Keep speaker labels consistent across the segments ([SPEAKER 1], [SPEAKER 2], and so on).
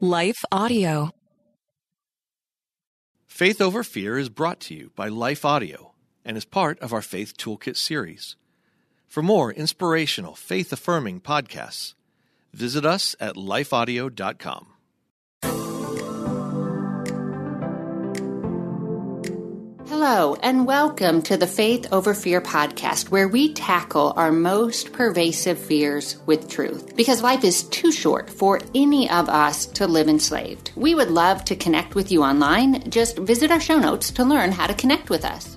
[SPEAKER 1] Life Audio.
[SPEAKER 2] Faith Over Fear is brought to you by Life Audio and is part of our Faith Toolkit series. For more inspirational, faith affirming podcasts, visit us at lifeaudio.com.
[SPEAKER 3] Hello, and welcome to the Faith Over Fear podcast, where we tackle our most pervasive fears with truth. Because life is too short for any of us to live enslaved. We would love to connect with you online. Just visit our show notes to learn how to connect with us.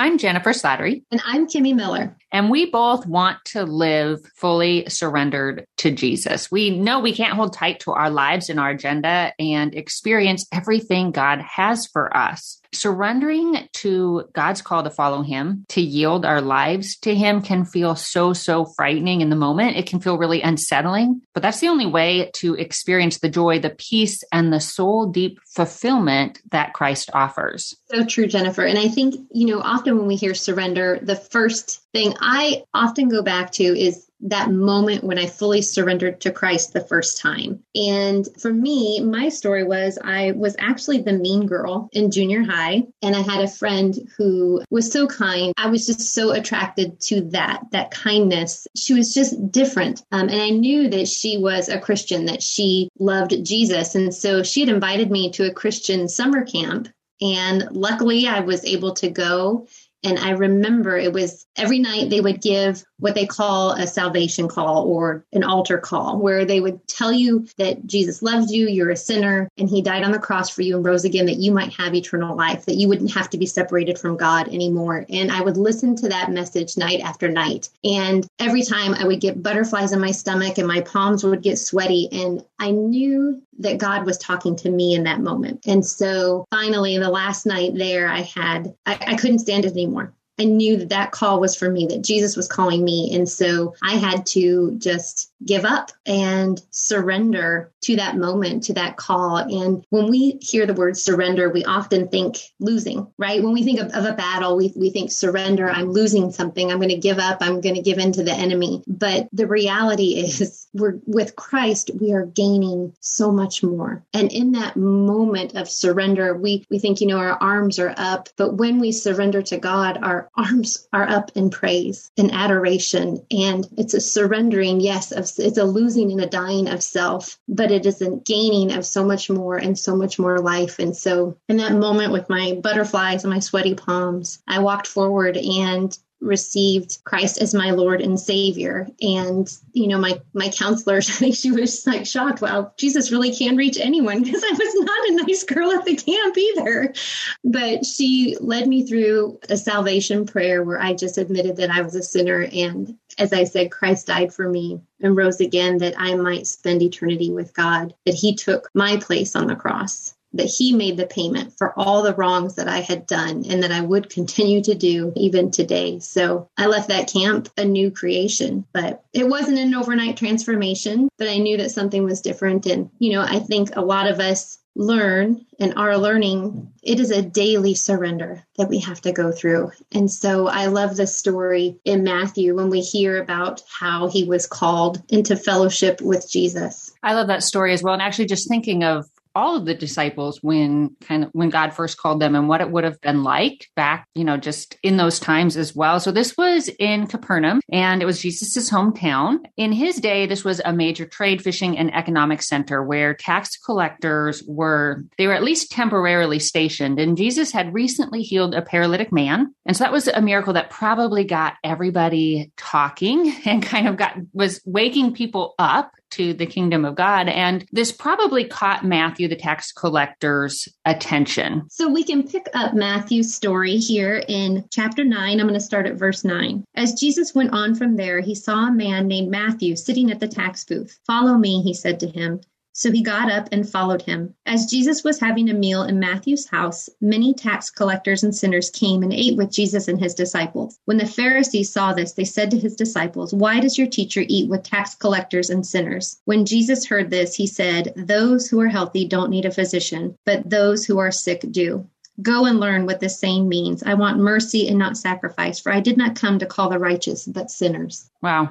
[SPEAKER 3] I'm Jennifer Slattery.
[SPEAKER 4] And I'm Kimmy Miller.
[SPEAKER 3] And we both want to live fully surrendered to Jesus. We know we can't hold tight to our lives and our agenda and experience everything God has for us. Surrendering to God's call to follow Him, to yield our lives to Him can feel so, so frightening in the moment. It can feel really unsettling, but that's the only way to experience the joy, the peace, and the soul deep fulfillment that Christ offers.
[SPEAKER 4] So true, Jennifer. And I think, you know, often when we hear surrender, the first thing I often go back to is that moment when I fully surrendered to Christ the first time. And for me, my story was I was actually the mean girl in junior high. And I had a friend who was so kind. I was just so attracted to that, that kindness. She was just different. Um, and I knew that she was a Christian, that she loved Jesus. And so she had invited me to a Christian summer camp. And luckily, I was able to go and I remember it was every night they would give what they call a salvation call or an altar call, where they would tell you that Jesus loves you, you're a sinner, and he died on the cross for you and rose again that you might have eternal life, that you wouldn't have to be separated from God anymore. And I would listen to that message night after night. And every time I would get butterflies in my stomach and my palms would get sweaty. And I knew that God was talking to me in that moment. And so finally, the last night there, I had, I, I couldn't stand it anymore. I knew that that call was for me, that Jesus was calling me. And so I had to just give up and surrender to that moment, to that call. And when we hear the word surrender, we often think losing, right? When we think of, of a battle, we, we think surrender, I'm losing something, I'm going to give up, I'm going to give in to the enemy. But the reality is, we're with Christ, we are gaining so much more. And in that moment of surrender, we, we think, you know, our arms are up. But when we surrender to God, our arms are up in praise and adoration. And it's a surrendering, yes, of it's a losing and a dying of self, but it is a gaining of so much more and so much more life. And so in that moment with my butterflies and my sweaty palms, I walked forward and received Christ as my Lord and Savior. And, you know, my my counselor, I think she was like shocked. Wow, Jesus really can reach anyone because I was not a nice girl at the camp either. But she led me through a salvation prayer where I just admitted that I was a sinner. And as I said, Christ died for me and rose again that I might spend eternity with God, that he took my place on the cross that he made the payment for all the wrongs that I had done and that I would continue to do even today. So I left that camp a new creation, but it wasn't an overnight transformation, but I knew that something was different. And, you know, I think a lot of us learn and are learning, it is a daily surrender that we have to go through. And so I love the story in Matthew when we hear about how he was called into fellowship with Jesus.
[SPEAKER 3] I love that story as well. And actually, just thinking of all of the disciples when kind of when God first called them and what it would have been like back, you know, just in those times as well. So this was in Capernaum and it was Jesus's hometown. In his day, this was a major trade, fishing, and economic center where tax collectors were, they were at least temporarily stationed. And Jesus had recently healed a paralytic man. And so that was a miracle that probably got everybody talking and kind of got, was waking people up to the kingdom of God. And this probably caught Matthew, the tax collector's attention.
[SPEAKER 4] So we can pick up Matthew's story here in chapter 9. I'm going to start at verse 9. As Jesus went on from there, he saw a man named Matthew sitting at the tax booth. Follow me, he said to him. So he got up and followed him. As Jesus was having a meal in Matthew's house, many tax collectors and sinners came and ate with Jesus and his disciples. When the Pharisees saw this, they said to his disciples, Why does your teacher eat with tax collectors and sinners? When Jesus heard this, he said, Those who are healthy don't need a physician, but those who are sick do. Go and learn what this saying means. I want mercy and not sacrifice, for I did not come to call the righteous, but sinners.
[SPEAKER 3] Wow.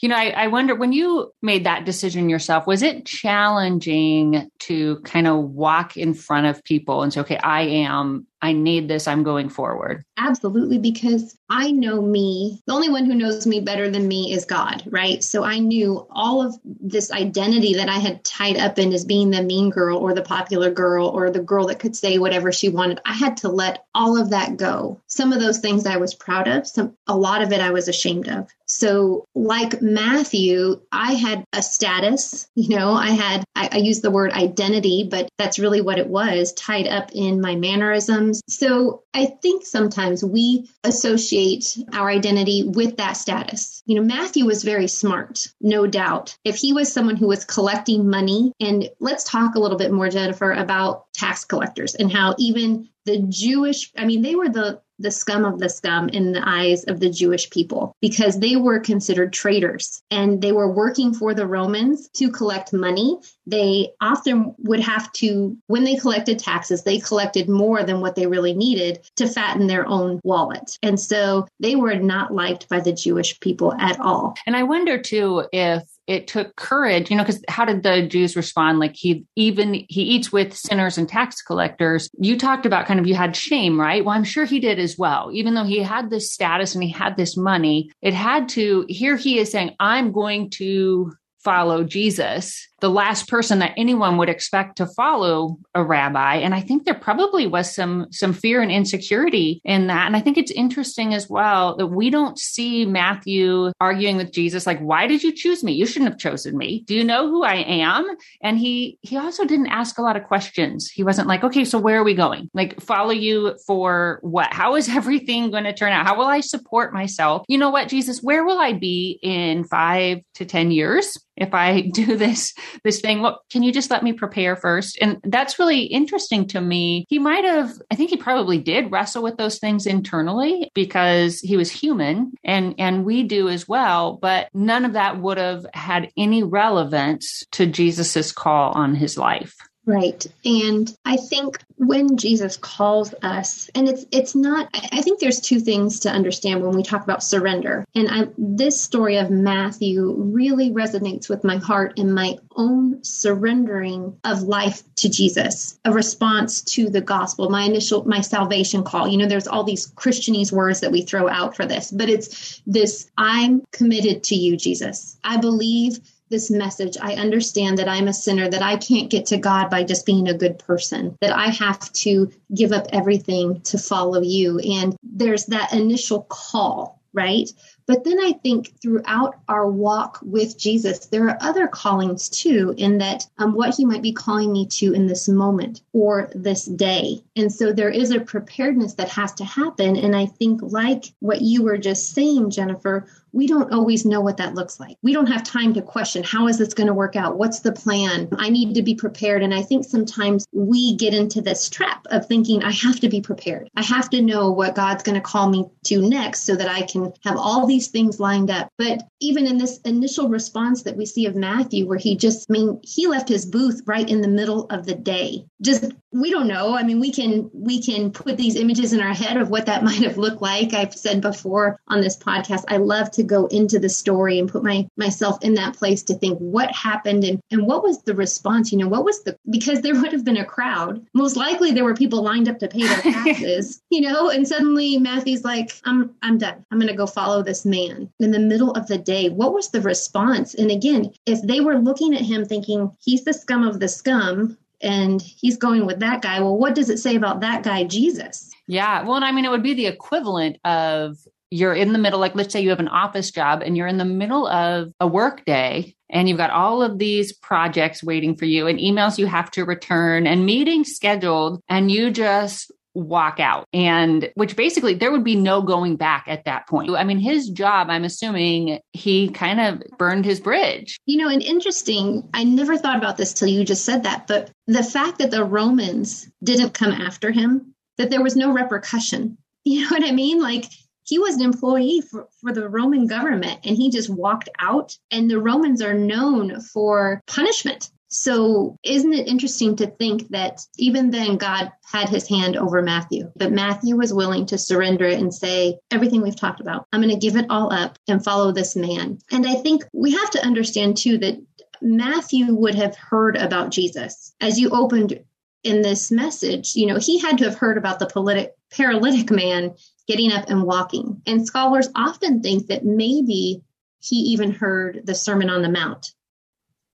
[SPEAKER 3] You know, I, I, wonder when you made that decision yourself, was it challenging to kind of walk in front of people and say, okay, I am, I need this, I'm going forward?
[SPEAKER 4] Absolutely, because I know me. The only one who knows me better than me is God, right? So I knew all of this identity that I had tied up in as being the mean girl or the popular girl or the girl that could say whatever she wanted. I had to let all of that go. Some of those things I was proud of, some a lot of it I was ashamed of. So, like Matthew, I had a status, you know, I had, I, I use the word identity, but that's really what it was tied up in my mannerisms. So, I think sometimes we associate our identity with that status. You know, Matthew was very smart, no doubt. If he was someone who was collecting money, and let's talk a little bit more, Jennifer, about tax collectors and how even the Jewish, I mean, they were the the scum of the scum in the eyes of the Jewish people because they were considered traitors and they were working for the Romans to collect money. They often would have to, when they collected taxes, they collected more than what they really needed to fatten their own wallet. And so they were not liked by the Jewish people at all.
[SPEAKER 3] And I wonder too if it took courage, you know, because how did the Jews respond? Like he even he eats with sinners and tax collectors. You talked about kind of you had shame, right? Well, I'm sure he did as well. Even though he had this status and he had this money, it had to. Here he is saying, "I'm going to follow Jesus." The last person that anyone would expect to follow a rabbi. And i think there probably was some some fear and insecurity in that. And i think it's interesting as well that we don't see matthew arguing with jesus like why did you choose me? You shouldn't have chosen me. Do you know who i am? And he he also didn't ask a lot of questions. He wasn't like okay so where are we going? Like follow you for what? How is everything going to turn out? How will i support myself? You know what jesus where will i be in five to ten years if I do this this thing. Well, can you just let me prepare first? And that's really interesting to me. He might have, I think he probably did wrestle with those things internally because he was human and, and we do as well. But none of that would have had any relevance to Jesus's call on his life.
[SPEAKER 4] Right. And I think when Jesus calls us, and it's it's not I think there's two things to understand when we talk about surrender. And I this story of Matthew really resonates with my heart and my own surrendering of life to Jesus, a response to the gospel, my initial my salvation call. You know, there's all these Christianese words that we throw out for this, but it's this I'm committed to you, Jesus. I believe this message, I understand that I'm a sinner, that I can't get to God by just being a good person, that I have to give up everything to follow you. And there's that initial call, right? But then I think throughout our walk with Jesus, there are other callings too, in that um, what he might be calling me to in this moment or this day. And so there is a preparedness that has to happen. And I think, like what you were just saying, Jennifer, we don't always know what that looks like. We don't have time to question how is this going to work out? What's the plan? I need to be prepared. And I think sometimes we get into this trap of thinking, I have to be prepared. I have to know what God's going to call me to next so that I can have all these things lined up. But even in this initial response that we see of Matthew, where he just, I mean, he left his booth right in the middle of the day, just we don't know. I mean, we can we can put these images in our head of what that might have looked like. I've said before on this podcast, I love to go into the story and put my myself in that place to think what happened and and what was the response. You know, what was the because there would have been a crowd. Most likely, there were people lined up to pay their taxes. you know, and suddenly Matthew's like, "I'm I'm done. I'm going to go follow this man." In the middle of the day, what was the response? And again, if they were looking at him thinking he's the scum of the scum and he's going with that guy. Well, what does it say about that guy, Jesus?
[SPEAKER 3] Yeah. Well, and I mean, it would be the equivalent of you're in the middle, like let's say you have an office job and you're in the middle of a work day and you've got all of these projects waiting for you and emails you have to return and meetings scheduled and you just walk out and which basically there would be no going back at that point. I mean his job I'm assuming he kind of burned his bridge.
[SPEAKER 4] You know and interesting I never thought about this till you just said that but the fact that the Romans didn't come after him that there was no repercussion. You know what I mean? Like he was an employee for, for the Roman government and he just walked out and the Romans are known for punishment so, isn't it interesting to think that even then God had his hand over Matthew, but Matthew was willing to surrender it and say, everything we've talked about, I'm going to give it all up and follow this man. And I think we have to understand too that Matthew would have heard about Jesus. As you opened in this message, you know, he had to have heard about the politic, paralytic man getting up and walking. And scholars often think that maybe he even heard the Sermon on the Mount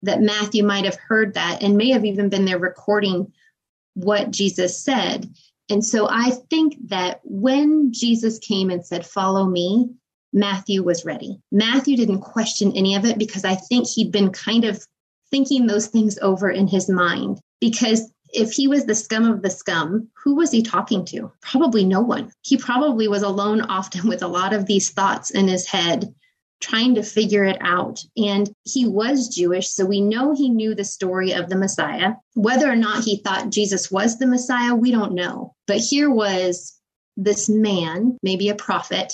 [SPEAKER 4] that Matthew might have heard that and may have even been there recording what Jesus said. And so I think that when Jesus came and said, Follow me, Matthew was ready. Matthew didn't question any of it because I think he'd been kind of thinking those things over in his mind. Because if he was the scum of the scum, who was he talking to? Probably no one. He probably was alone often with a lot of these thoughts in his head trying to figure it out. And he was Jewish, so we know he knew the story of the Messiah. Whether or not he thought Jesus was the Messiah, we don't know. But here was this man, maybe a prophet,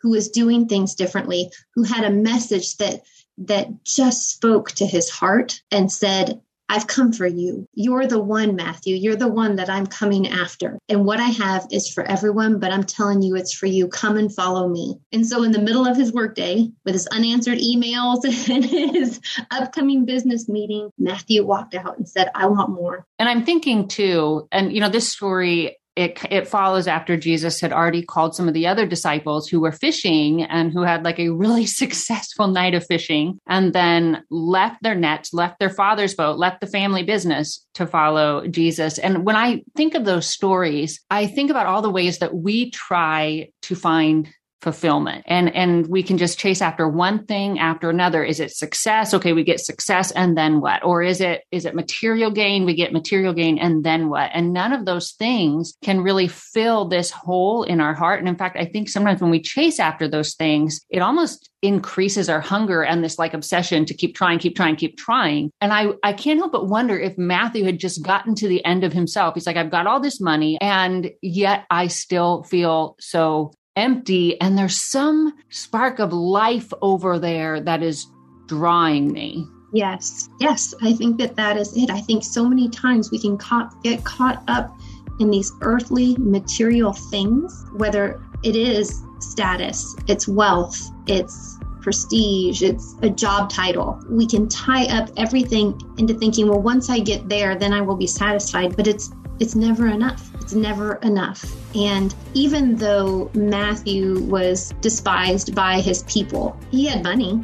[SPEAKER 4] who was doing things differently, who had a message that that just spoke to his heart and said, I've come for you. You're the one, Matthew. You're the one that I'm coming after. And what I have is for everyone, but I'm telling you it's for you. Come and follow me. And so, in the middle of his workday, with his unanswered emails and his upcoming business meeting, Matthew walked out and said, I want more.
[SPEAKER 3] And I'm thinking too, and you know, this story it it follows after Jesus had already called some of the other disciples who were fishing and who had like a really successful night of fishing and then left their nets, left their father's boat, left the family business to follow Jesus. And when I think of those stories, I think about all the ways that we try to find fulfillment. And and we can just chase after one thing after another. Is it success? Okay we get success and then what? Or is it is it material gain? We get material gain and then what? And none of those things can really fill this hole in our heart. And in fact i think sometimes when we chase after those things it almost increases our hunger and this like obsession to keep trying keep trying keep trying. And i i can't help but wonder if matthew had just gotten to the end of himself. He's like i've got all this money and yet i still feel so empty and there's some spark of life over there that is drawing me.
[SPEAKER 4] Yes. Yes, I think that that is it. I think so many times we can get caught up in these earthly material things, whether it is status, it's wealth, it's prestige, it's a job title. We can tie up everything into thinking, well, once I get there, then I will be satisfied, but it's it's never enough. It's never enough. And even though Matthew was despised by his people, he had money.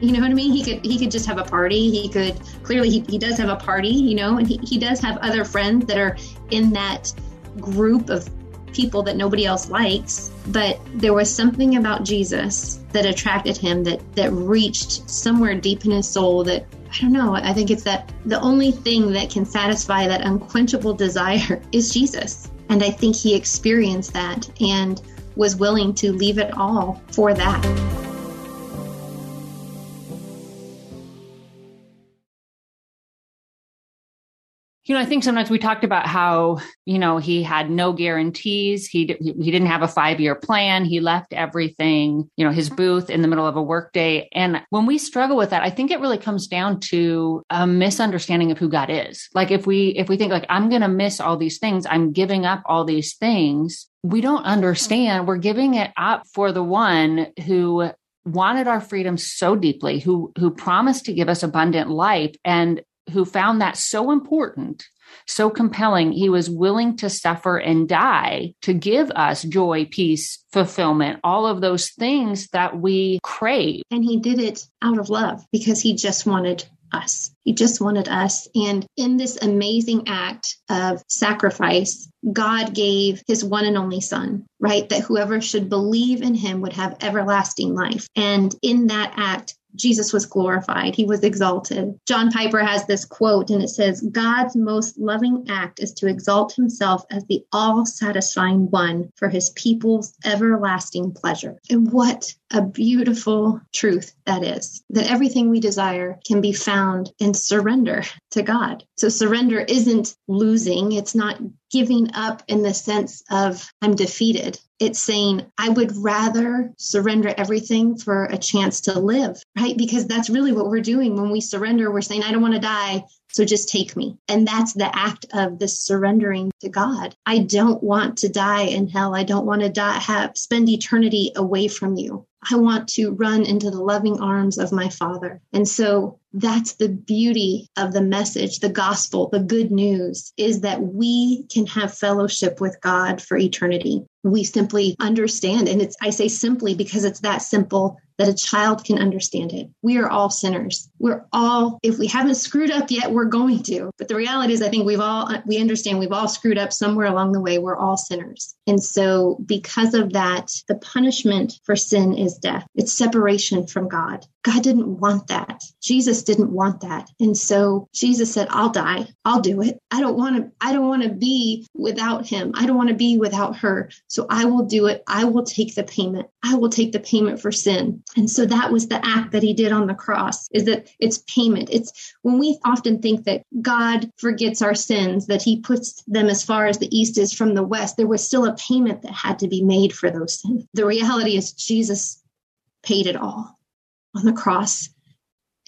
[SPEAKER 4] You know what I mean? He could he could just have a party. He could clearly he, he does have a party, you know, and he, he does have other friends that are in that group of people that nobody else likes. But there was something about Jesus that attracted him that that reached somewhere deep in his soul that I don't know. I think it's that the only thing that can satisfy that unquenchable desire is Jesus. And I think he experienced that and was willing to leave it all for that.
[SPEAKER 3] You know, I think sometimes we talked about how, you know, he had no guarantees. He, he didn't have a five year plan. He left everything, you know, his booth in the middle of a workday. And when we struggle with that, I think it really comes down to a misunderstanding of who God is. Like if we, if we think like, I'm going to miss all these things, I'm giving up all these things. We don't understand. We're giving it up for the one who wanted our freedom so deeply, who who promised to give us abundant life and who found that so important, so compelling, he was willing to suffer and die to give us joy, peace, fulfillment, all of those things that we crave.
[SPEAKER 4] And he did it out of love because he just wanted us. He just wanted us. And in this amazing act of sacrifice, God gave his one and only son, right? That whoever should believe in him would have everlasting life. And in that act, Jesus was glorified. He was exalted. John Piper has this quote, and it says, God's most loving act is to exalt himself as the all satisfying one for his people's everlasting pleasure. And what a beautiful truth that is that everything we desire can be found in surrender to God. So surrender isn't losing, it's not giving up in the sense of I'm defeated. It's saying I would rather surrender everything for a chance to live, right? Because that's really what we're doing when we surrender. We're saying, I don't want to die. So just take me. And that's the act of the surrendering to God. I don't want to die in hell. I don't want to die, have spend eternity away from you. I want to run into the loving arms of my Father. And so that's the beauty of the message, the gospel, the good news is that we can have fellowship with God for eternity. We simply understand. And it's, I say simply because it's that simple that a child can understand it. We are all sinners. We're all, if we haven't screwed up yet, we're going to. But the reality is, I think we've all, we understand we've all screwed up somewhere along the way. We're all sinners. And so, because of that, the punishment for sin is death. It's separation from God. God didn't want that. Jesus didn't want that. And so Jesus said, I'll die. I'll do it. I don't want to, I don't want to be without him. I don't want to be without her. So I will do it. I will take the payment. I will take the payment for sin. And so that was the act that he did on the cross is that it's payment. It's when we often think that God forgets our sins, that he puts them as far as the east is from the west, there was still a payment that had to be made for those sins. The reality is Jesus paid it all on the cross.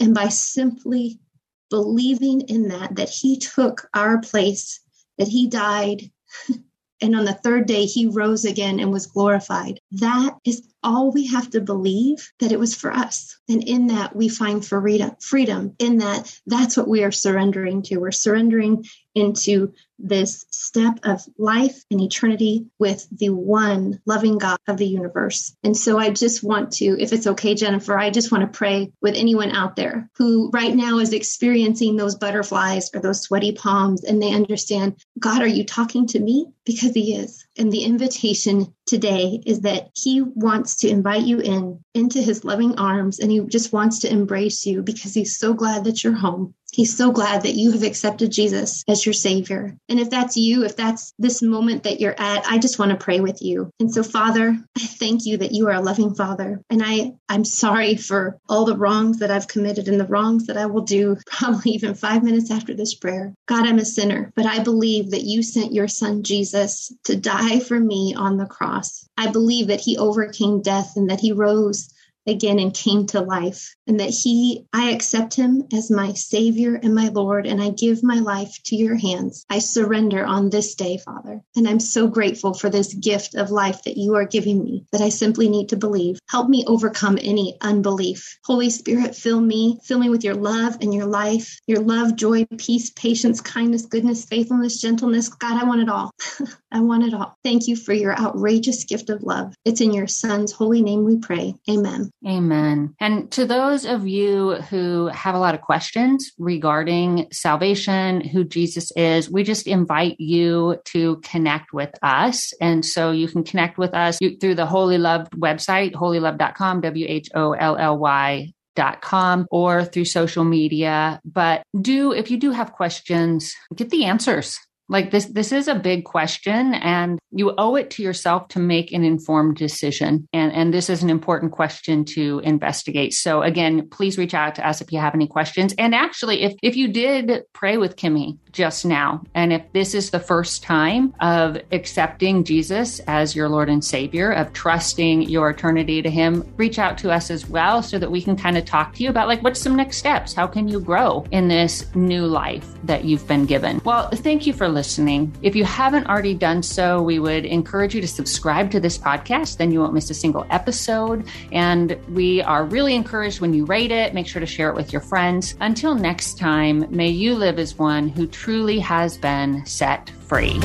[SPEAKER 4] And by simply believing in that, that he took our place, that he died, and on the third day he rose again and was glorified, that is all we have to believe that it was for us. And in that we find freedom, freedom in that that's what we are surrendering to. We're surrendering into this step of life and eternity with the one loving God of the universe. And so I just want to, if it's okay, Jennifer, I just want to pray with anyone out there who right now is experiencing those butterflies or those sweaty palms and they understand, God, are you talking to me? Because He is. And the invitation today is that He wants to invite you in into His loving arms and He just wants to embrace you because He's so glad that you're home. He's so glad that you have accepted Jesus as your Savior. And if that's you, if that's this moment that you're at, I just want to pray with you. And so, Father, I thank you that you are a loving Father. And I, I'm sorry for all the wrongs that I've committed and the wrongs that I will do probably even five minutes after this prayer. God, I'm a sinner, but I believe that you sent your Son Jesus to die for me on the cross. I believe that he overcame death and that he rose again and came to life and that he I accept him as my savior and my lord and I give my life to your hands. I surrender on this day, Father. And I'm so grateful for this gift of life that you are giving me that I simply need to believe. Help me overcome any unbelief. Holy Spirit, fill me, fill me with your love and your life, your love, joy, peace, patience, kindness, goodness, faithfulness, gentleness. God, I want it all. I want it all. Thank you for your outrageous gift of love. It's in your son's holy name we pray. Amen.
[SPEAKER 3] Amen. And to those of you who have a lot of questions regarding salvation, who Jesus is, we just invite you to connect with us. And so you can connect with us through the Wholly Loved website, whollyloved.com, W H O L L Y dot com or through social media. But do, if you do have questions, get the answers Like this, this is a big question and you owe it to yourself to make an informed decision. And, and this is an important question to investigate. So again, please reach out to us if you have any questions. And actually, if, if you did pray with Kimmy just now, and if this is the first time of accepting Jesus as your Lord and Savior, of trusting your eternity to Him, reach out to us as well so that we can kind of talk to you about like what's some next steps? How can you grow in this new life that you've been given? Well, thank you for listening. If you haven't already done so, we would encourage you to subscribe to this podcast. Then you won't miss a single episode. And we are really encouraged when you rate it. Make sure to share it with your friends. Until next time, may you live as one who truly has been set free.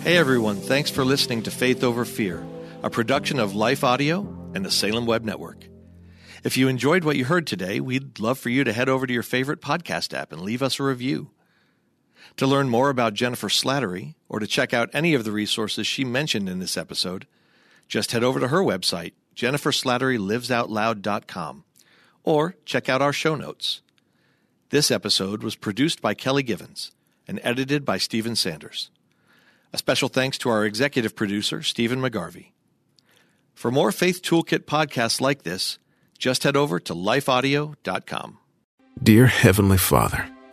[SPEAKER 2] Hey everyone, thanks for listening to Faith Over Fear, a production of Life Audio and the Salem Web Network. If you enjoyed what you heard today, we'd love for you to head over to your favorite podcast app and leave us a review. To learn more about Jennifer Slattery or to check out any of the resources she mentioned in this episode, just head over to her website, jenniferslatterylivesoutloud.com, or check out our show notes. This episode was produced by Kelly Givens and edited by Stephen Sanders. A special thanks to our executive producer, Stephen McGarvey. For more Faith Toolkit podcasts like this, just head over to lifeaudio.com.
[SPEAKER 1] Dear Heavenly Father,